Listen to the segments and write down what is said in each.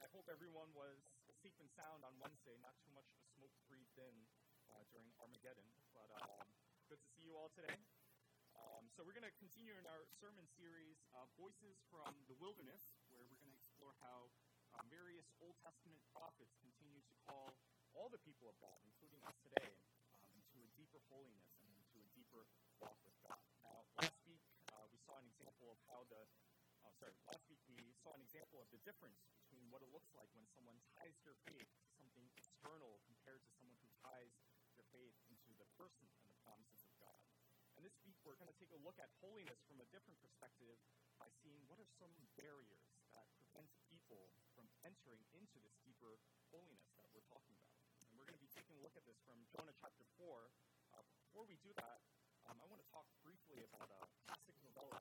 I hope everyone was safe and sound on Wednesday, not too much of a smoke breathed in uh, during Armageddon. But um, good to see you all today. Um, so we're going to continue in our sermon series, uh, Voices from the Wilderness, where we're going to explore how um, various Old Testament prophets continue to call all the people of God, including us today, um, into a deeper holiness and into a deeper walk with God. Now, last week uh, we saw an example of how the uh, sorry, last week we saw an example of the difference what it looks like when someone ties their faith to something external compared to someone who ties their faith into the person and the promises of God. And this week we're going to take a look at holiness from a different perspective by seeing what are some barriers that prevent people from entering into this deeper holiness that we're talking about. And we're going to be taking a look at this from Jonah chapter 4. Uh, before we do that, um, I want to talk briefly about a classic novella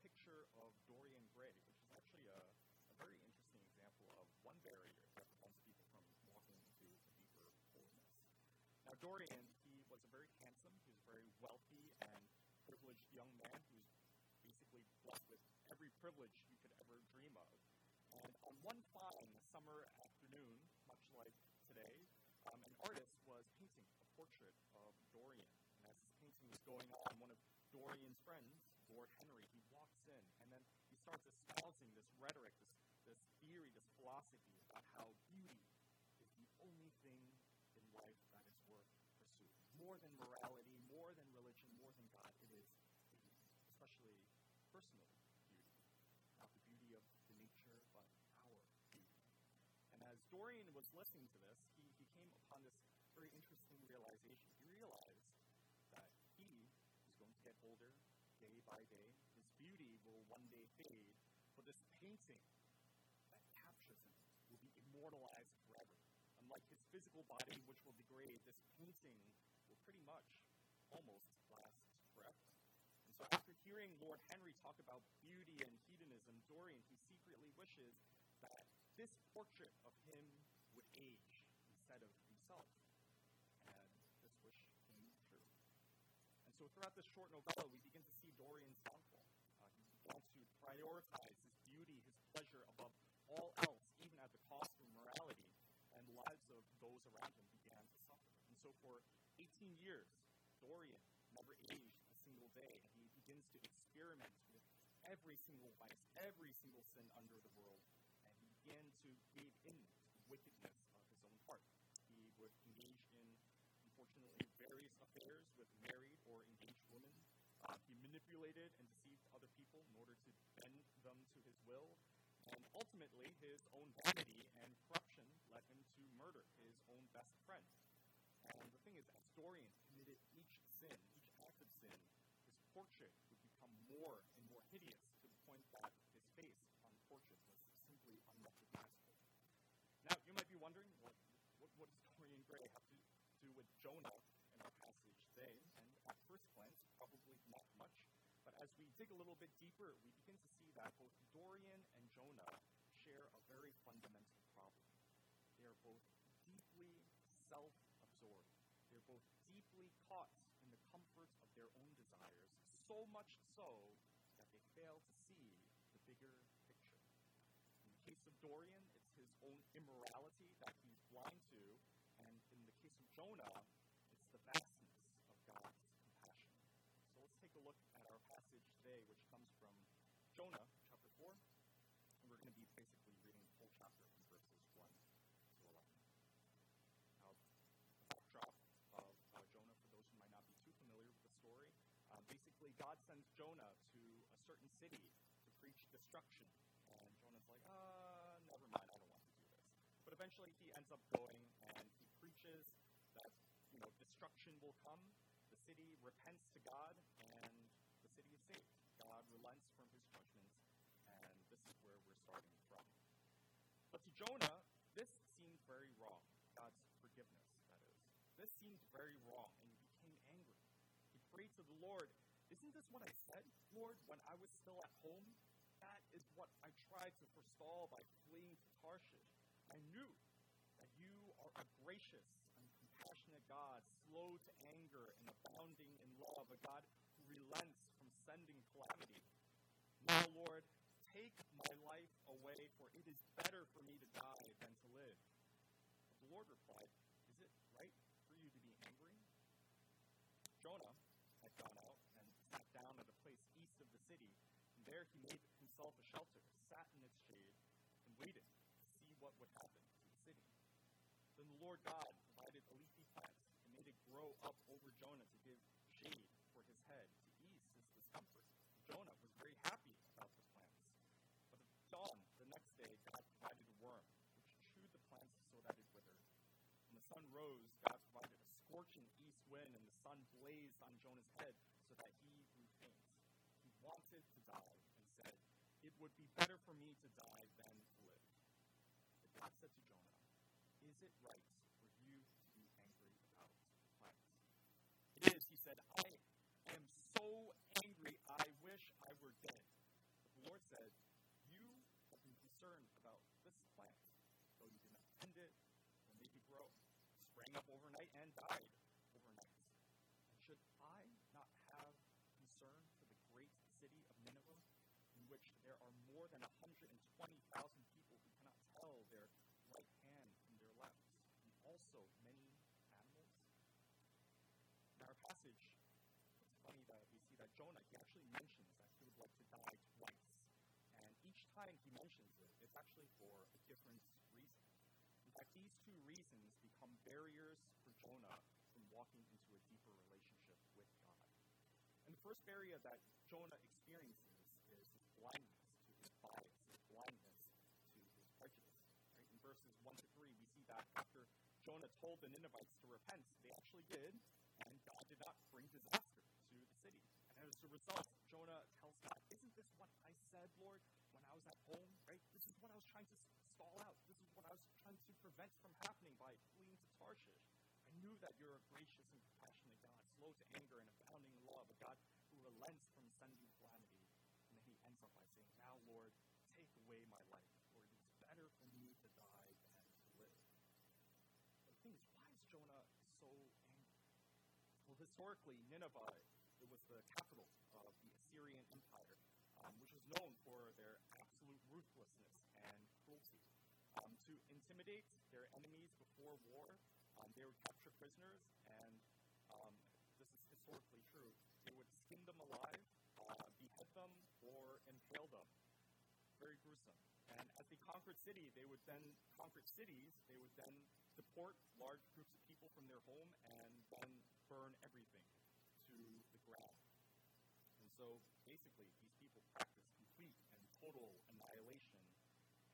picture of Dorian Gray, which is actually a, a very interesting example of one barrier that prevents people from walking into a deeper holiness. Now, Dorian, he was a very handsome, he was a very wealthy and privileged young man who was basically blessed with every privilege you could ever dream of. And on one fine summer afternoon, much like today, um, an artist was painting a portrait of Dorian. And as this painting was going on, one of Dorian's friends, Lord Henry, he walks in and then he starts espousing this rhetoric, this, this theory, this philosophy about how beauty is the only thing in life that is worth pursuing. More than morality, more than religion, more than God, it is beauty, especially personal beauty. Not the beauty of the nature, but our beauty. And as Dorian was listening to this, he, he came upon this very interesting realization. He realized that he was going to get older, day by day. His beauty will one day fade, but this painting that captures him will be immortalized forever. Unlike his physical body, which will degrade, this painting will pretty much almost last forever. And so, after hearing Lord Henry talk about beauty and hedonism, Dorian, he secretly wishes that this portrait of him would age instead of himself. And this wish came true. And so throughout this short novella, we begin to see Dorian's downfall. Uh, he began to prioritize his beauty, his pleasure above all else, even at the cost of morality, and the lives of those around him began to suffer. And so for 18 years, Dorian never aged a single day, and he begins to experiment with every single vice, every single sin under the world, and he began to give in wickedness of his own heart. He would engage in unfortunately, various affairs with married or engaged women. Uh, he manipulated and deceived other people in order to bend them to his will. And ultimately, his own vanity and corruption led him to murder his own best friend. And the thing is, as Dorian committed each sin, each act of sin, his portrait would become more and more hideous to the point that his face on the portrait was simply unrecognizable. Now, you might be wondering, what, what, what does Dorian Gray have to do with Jonah in our passage today. And at first glance, probably not much. But as we dig a little bit deeper, we begin to see that both Dorian and Jonah share a very fundamental problem. They are both deeply self absorbed. They're both deeply caught in the comforts of their own desires, so much so that they fail to see the bigger picture. In the case of Dorian, it's his own immorality that he's blind to, and in the case of Jonah, it's the vastness of God's compassion. So let's take a look at our passage today, which comes from Jonah chapter 4. And we're going to be basically reading the whole chapter from verses 1 to 11. Now, the backdrop of uh, Jonah, for those who might not be too familiar with the story, God sends Jonah to a certain city to preach destruction. And Jonah's like, uh, never mind, I don't want to do this. But eventually, he ends up going and he preaches that you know destruction will come. The city repents to God, and the city is saved. God relents from his judgments, and this is where we're starting from. But to Jonah, this seemed very wrong. God's forgiveness, that is. This seemed very wrong, and he became angry. He prayed to the Lord, Isn't this what I said, Lord, when I was still at home? That is what I tried to forestall by fleeing to Tarshish. I knew that you are a gracious and compassionate God, slow to anger and abounding in love, a God who relents from sending calamity. Now, Lord, take my life away, for it is better for me to die than to live. But the Lord replied, Is it right for you to be angry? Jonah had gone out and sat down at a place east of the city, and there he made himself a shelter, sat in its shade, and waited to see what would happen to the city. Then the Lord God provided a leafy plant and made it grow up over Jonah to give shade for his head, to ease his discomfort. Jonah was very happy about the plants. But at dawn the next day, God provided a worm, which chewed the plants so that it withered. When the sun rose, God provided a scorching east wind, and the sun blazed on Jonah's head so that he grew faint. He wanted to die and said, It would be better for me to die than to live. But God said to Jonah, It right for you to be angry about plants? It is, he said, I am so angry, I wish I were dead. But the Lord said, You have been concerned about this plant, though you did not tend it or make it grow. Sprang up overnight and died overnight. And should I not have concern for the great city of Nineveh, in which there are more than 120,000 people who cannot tell their right hand from their left, and also many animals? In our passage, it's funny that we see that Jonah, he actually mentions that he would like to die twice. And each time he mentions it, it's actually for a different reason. In fact, these two reasons become barriers for Jonah from walking into a deeper relationship with God. And the first barrier that Jonah experiences is his blindness to his bias, his blindness to his prejudice. Right? In verses 1 to 3, we see that after Jonah told the Ninevites to repent, they actually did, and God did not bring disaster to the city. And as a result, Jonah tells God, Isn't this what I said, Lord, when I was at home? Right? This is what I was trying to stall out. This is what I was trying prevent from happening by fleeing to Tarshish. I knew that you're a gracious and compassionate God, slow to anger and abounding in love, a God who relents from sending calamity. And then he ends up by saying, Now, Lord, take away my life, for it is better for me to die than to live. The thing is, why is Jonah so angry? Well, historically, Nineveh, it was the capital of the Assyrian Empire, um, which was known for their absolute ruthlessness and cruelty. Um, to intimidate their enemies before war, um, they would capture prisoners, and um, this is historically true. They would skin them alive, uh, behead them, or impale them. Very gruesome. And as they conquered city, they would then conquer cities. They would then deport large groups of people from their home and then burn everything to the ground. And so, basically, these people practiced complete and total annihilation.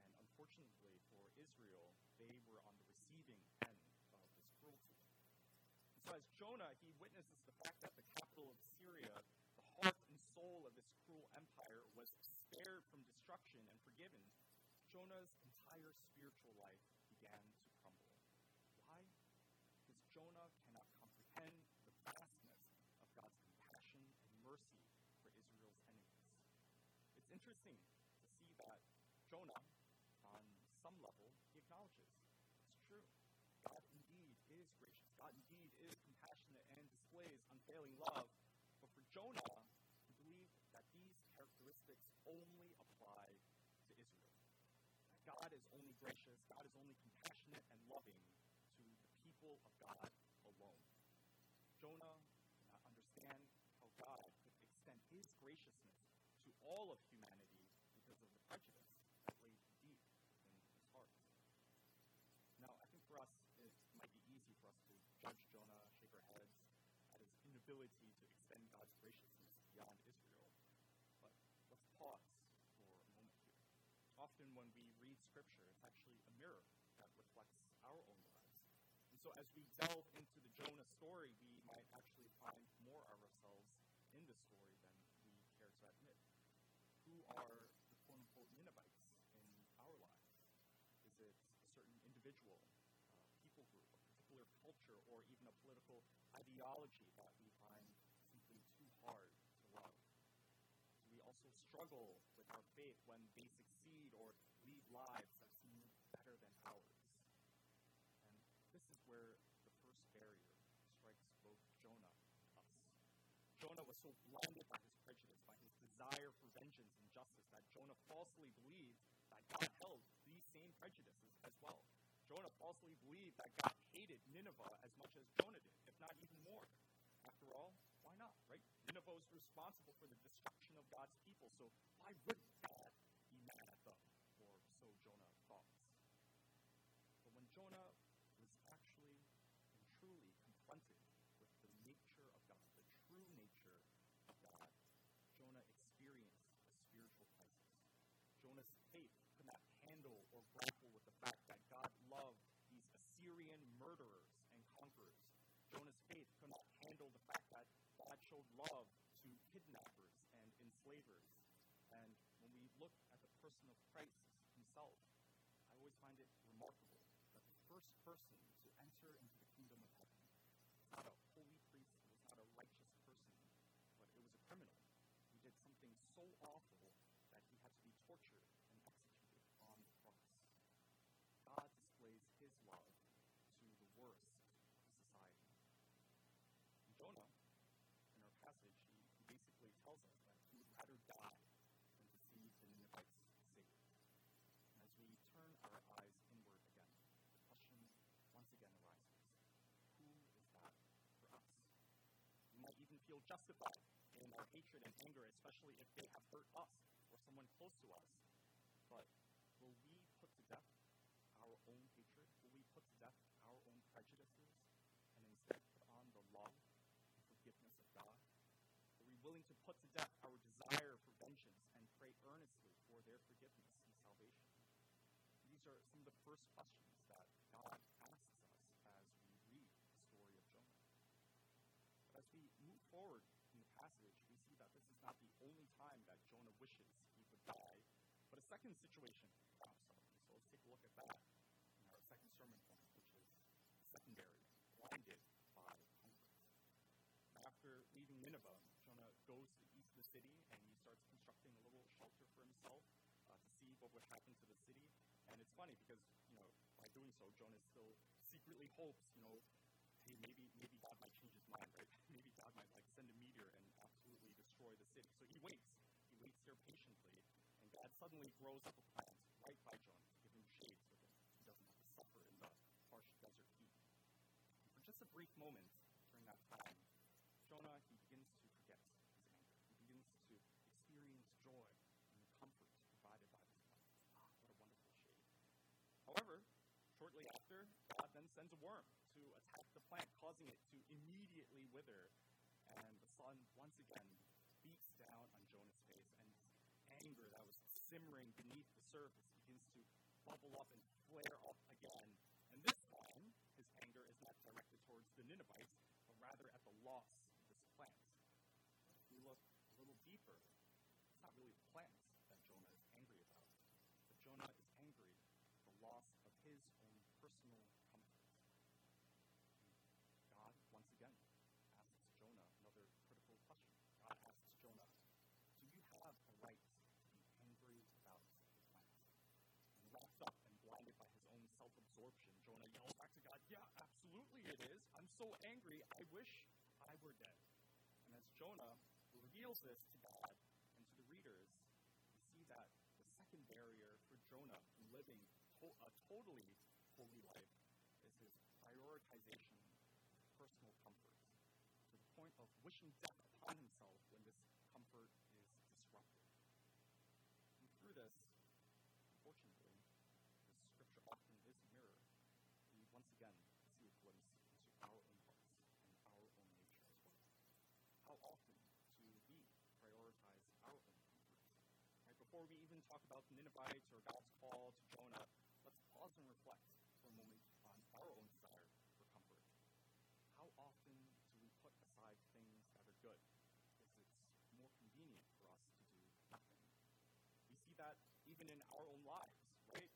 And unfortunately for Israel, they were on the receiving end of this cruelty. And so, as Jonah, he witnesses the fact that the capital of Assyria, the heart and soul of this cruel empire, was spared from destruction and forgiven. Jonah's entire spiritual life began to crumble. Why? Because Jonah cannot comprehend the vastness of God's compassion and mercy for Israel's enemies. It's interesting to see that Jonah, on some level, he acknowledges it's true. God indeed is gracious. God indeed is compassionate and displays unfailing love. But for Jonah, he believed that these characteristics only apply to Israel. That God is only gracious, God is only compassionate and loving to the people of God alone. Jonah did not understand how God could extend his graciousness to all of humanity because of the prejudice that lay deep in his heart. Now, I think for us, it might be easy for us to judge Jonah, shake our heads at his inability to extend God's graciousness beyond Israel. But let's pause for a moment here. Often when we read Scripture, it's actually a mirror that reflects our own lives. And so as we delve into the Jonah story, we might actually find more of ourselves in the story than we care to admit. Who are the quote unquote Ninevites in our lives? Is it a certain individual, uh, people group, a particular culture, or even a political ideology that we find simply too hard to love? Do we also struggle with our faith when they succeed or lead lives that seem better than ours? And this is where the first barrier strikes both Jonah and us. Jonah was so blinded by his prejudice, by his desire for vengeance and justice, that Jonah falsely believed that God held these same prejudices as well. Jonah falsely believed that God hated Nineveh as much as Jonah did, if not even more. After all, why not, right? Nineveh was responsible for the destruction of God's people, so why wouldn't God be mad at them? Or so Jonah thought. But when Jonah was actually and truly confronted with the nature of God, the true nature of God, Jonah experienced a spiritual crisis. Jonah's faith could not handle or grapple with the fact that God loved these Assyrian murderers and conquerors. Jonah's faith could not handle the fact that God showed love to kidnappers and enslavers. And when we look at the person of Christ himself, I always find it remarkable that the first person to enter into the kingdom of heaven was not a holy priest, was not a righteous person, but it was a criminal who did something so awful that he had to be tortured and executed on the cross. God displays his love to the worst of society. And Jonah, in our passage, he, he basically tells us that he would rather die than to see the Ninevites saved. And as we turn our eyes inward again, the question once again arises who is that for us? We might even feel justified in our hatred and anger, especially if they have hurt us or someone close to us. But will we put to death our own hatred? Will we put to death our own prejudices and instead put on the love and forgiveness of God? Are we willing to put to death our desire for vengeance and pray earnestly for their forgiveness and salvation? These are some of the first questions that God asks us as we read the story of Jonah. But as we move forward in the passage, we see that this is not the only time that Jonah wishes he would die, but a second situation pops up. So let's take a look at that in our second sermon point, which is secondary, blinded by hunger. After leaving Nineveh, Jonah goes to the east of the city and he starts constructing a little shelter for himself uh, to see what would happen to the city. And it's funny because, you know, by doing so, Jonah still secretly hopes, you know, hey, maybe maybe God might change his mind, right? maybe God might like send a meteor and absolutely destroy the city. So he waits. He waits there patiently, and God suddenly grows up a plant right by Jonah to give him shade so that he doesn't have to suffer in the harsh desert heat. And for just a brief moment during that time, Jonah he begins to forget his anger. He begins to experience joy and the comfort provided by this plant. Ah, what a wonderful shade. However, shortly after, God then sends a worm to attack the plant, causing it to immediately wither. And the sun once again beats down on Jonah's face, and anger that was simmering beneath the surface begins to bubble up and flare up again. And this time, his anger is not directed towards the Ninevites, but rather at the loss of this plant. If we look a little deeper, it's not really the plant that Jonah is angry about, but Jonah is angry at the loss of his own personal comfort. God, once again, asks Jonah another critical question. God asks Jonah, Do you have a right to be angry about the plant? And wrapped up and blinded by his own self absorption, Jonah yells back to God, Yeah, absolutely it is. I'm so angry, I wish I were dead. And as Jonah reveals this to God and to the readers, we see that the second barrier for Jonah in living a totally holy life is his prioritization of personal comfort to the point of wishing death upon himself when this comfort is disrupted. And through this, unfortunately, this scripture often is a mirror. We once again see a glimpse into our own hearts and our own nature as well. How often do we prioritize our own comfort? Right, before we even talk about the Ninevites or God's call to Jonah, let's pause and reflect for a moment on our own desire for comfort. How often do we put aside things that are good because it's more convenient for us to do nothing? We see that even in our own lives, right?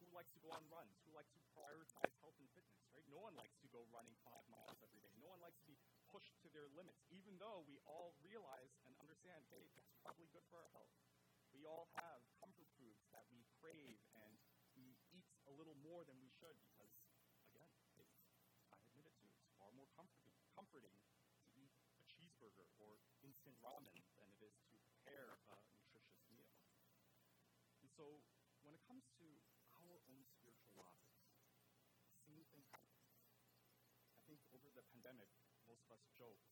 Who likes to go on runs? Who likes to prioritize health and fitness, right? No one likes to go running five miles every day. No one likes to be pushed to their limits, even though we all realize and understand, hey, that's probably good for our health we all have comfort foods that we crave and we eat a little more than we should because, again, it's, I admit it too, it's far more comforting, comforting to eat a cheeseburger or instant ramen than it is to prepare a nutritious meal. And so when it comes to our own spiritual lives, the same thing happens. I think over the pandemic, most of us joked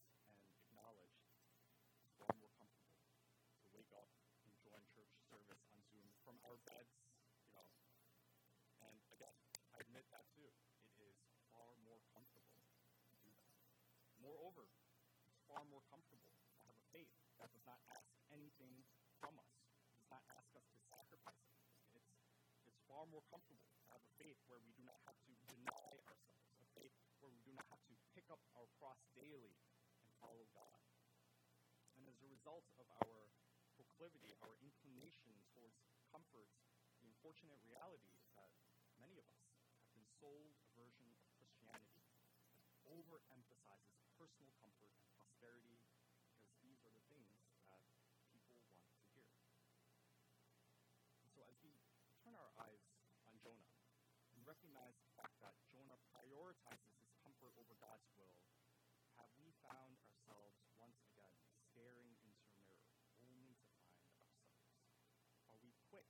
anything from us, does not ask us to sacrifice anything. It's, it's far more comfortable to have a faith where we do not have to deny ourselves, a faith where we do not have to pick up our cross daily and follow God. And as a result of our proclivity, our inclination towards comfort, the unfortunate reality is that many of us have been sold a version of Christianity that overemphasizes personal comfort and prosperity because these are the things that people want to hear. And so as we turn our eyes on Jonah and recognize the fact that Jonah prioritizes his comfort over God's will, have we found ourselves once again staring into a mirror only to find ourselves? Are we quick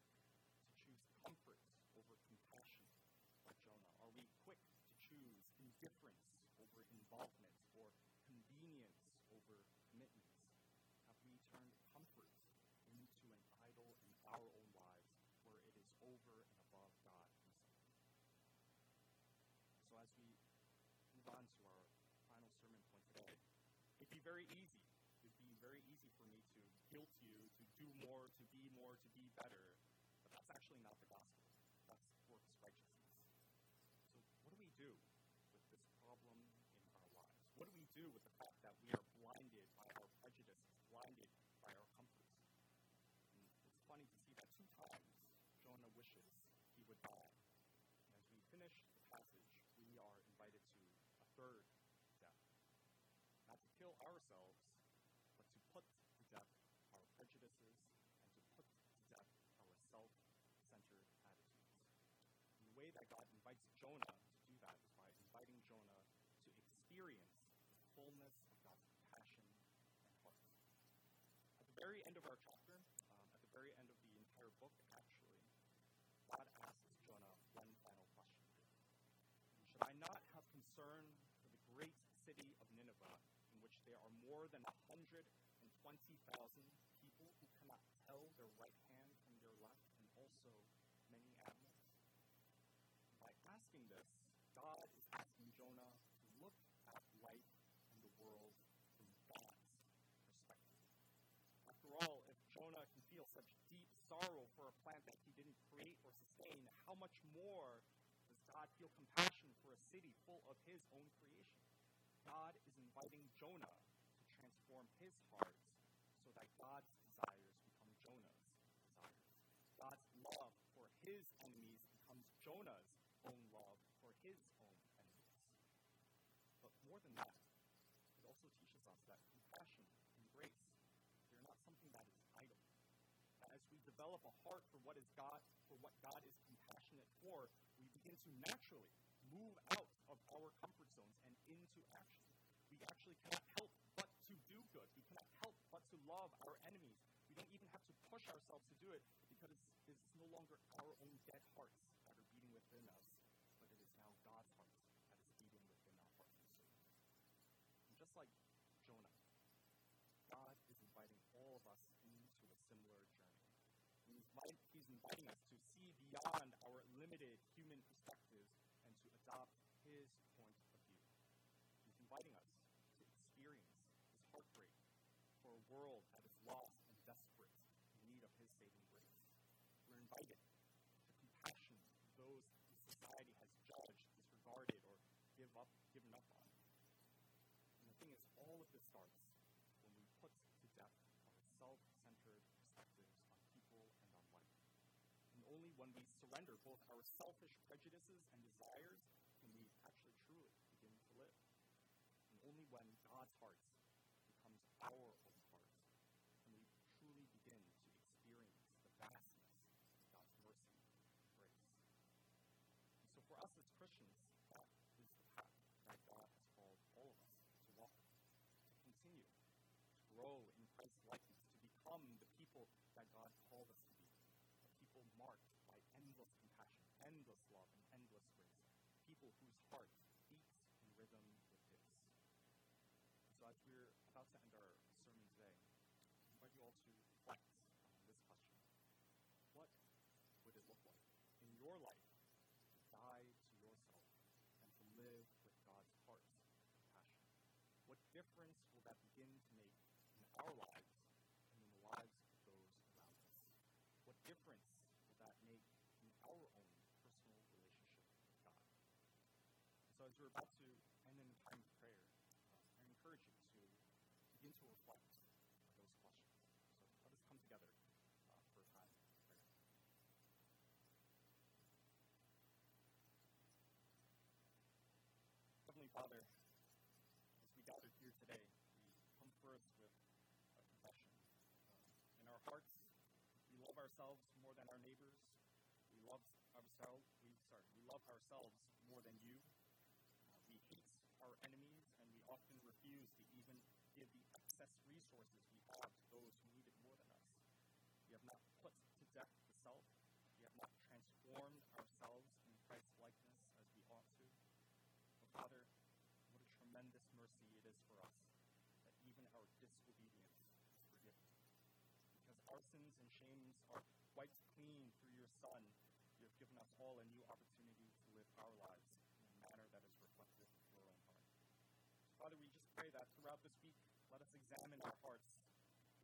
to choose comfort over compassion like Jonah? Are we quick to choose indifference over involvement or convenience over commitment? Have we turned comfort into an idol in our own lives where it is over and above God Himself? So, as we move on to our final sermon point today, it'd be very easy. It'd be very easy for me to guilt you to do more, to be more, to be better, but that's actually not the gospel. That's works righteousness. So, what do we do with this problem in our lives? What do with the fact that we are blinded by our prejudices, blinded by our comforts? And it's funny to see that two times Jonah wishes he would die. And as we finish the passage, we are invited to a third death. Not to kill ourselves, but to put to death our prejudices and to put to death our self centered attitudes. And the way that God invites Jonah to do that is by inviting Jonah to experience the fullness of God's compassion and heart. At the very end of our chapter, um, at the very end of the entire book, actually, God asks Jonah one final question. Should I not have concern for the great city of Nineveh, in which there are more than 120,000 people who cannot tell their right hand from their left, and also many animals? By asking this, God is asking Jonah to look at life and the world from God's perspective. After all, if Jonah can feel such deep sorrow for a plant that he didn't create or sustain, how much more does God feel compassion for a city full of his own creation? God is inviting Jonah to transform his heart so that God's desires become Jonah's desires. God's love for his enemies becomes Jonah's own love for his own enemies. But more than that, it also teaches us that compassion and grace, they're not something that is idle. As we develop a heart for what is God, for what God is compassionate for, we begin to naturally move out of our comfort zones and into action. We actually cannot help but to do good. We cannot help but to love our enemies. We don't even have to push ourselves to do it because it's, it's no longer our own dead hearts that are beating within us, but it is now God's heart that is beating within our hearts and just like Jonah, God is inviting all of us into a similar journey. He's, he's inviting us to see beyond our limited human perspectives and to adopt his point of view. He's inviting us to experience his heartbreak for a world that is lost and desperate in need of his saving grace. We're invited to compassion those society has judged, disregarded, or give up, given up on. And the thing is, all of this starts when we put to death our self-centered perspectives on people and on life. And only when we surrender both our selfish prejudices and desires can we actually truly begin to live. And only when God's heart becomes our own heart can we truly begin to experience the vastness of God's mercy and grace. And so for us as Christians, that is the path that God has called all of us to walk, to continue, to grow in Christ's likeness, to become the people that God called us to be, a people marked by endless compassion, endless love, and endless grace, people whose hearts beat in rhythm with His. as we're about to end our sermon today, I invite you all to reflect on this question. What would it look like in your life to die to yourself and to live with God's heart and passion? What difference will that begin to make in our lives and in the lives of those around us? What difference will that make in our own personal relationship with God? And so as we're about to end in a time of prayer, uh, I encourage you to begin to reflect on those questions. So let us come together uh, for a time of prayer. Heavenly Father, as we gather here today, we come first with a confession. Uh, in our hearts, we love ourselves more than our neighbors. We love ourselves. We sorry. We love ourselves more than you. Uh, we hate our enemies, and we often refuse to even give the excess resources we have to those who need it more than us. We have not put to death the self. We have not transformed ourselves in Christ's likeness as we ought to. But Father, what a tremendous mercy it is for us that even our disobedience is forgiven. Because our sins and shames are wiped clean through your Son, you have given us all a new opportunity to live our lives in a manner that is reflective of your own heart. Father, we just pray that throughout this week, let us examine our hearts.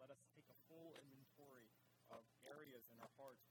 Let us take a full inventory of areas in our hearts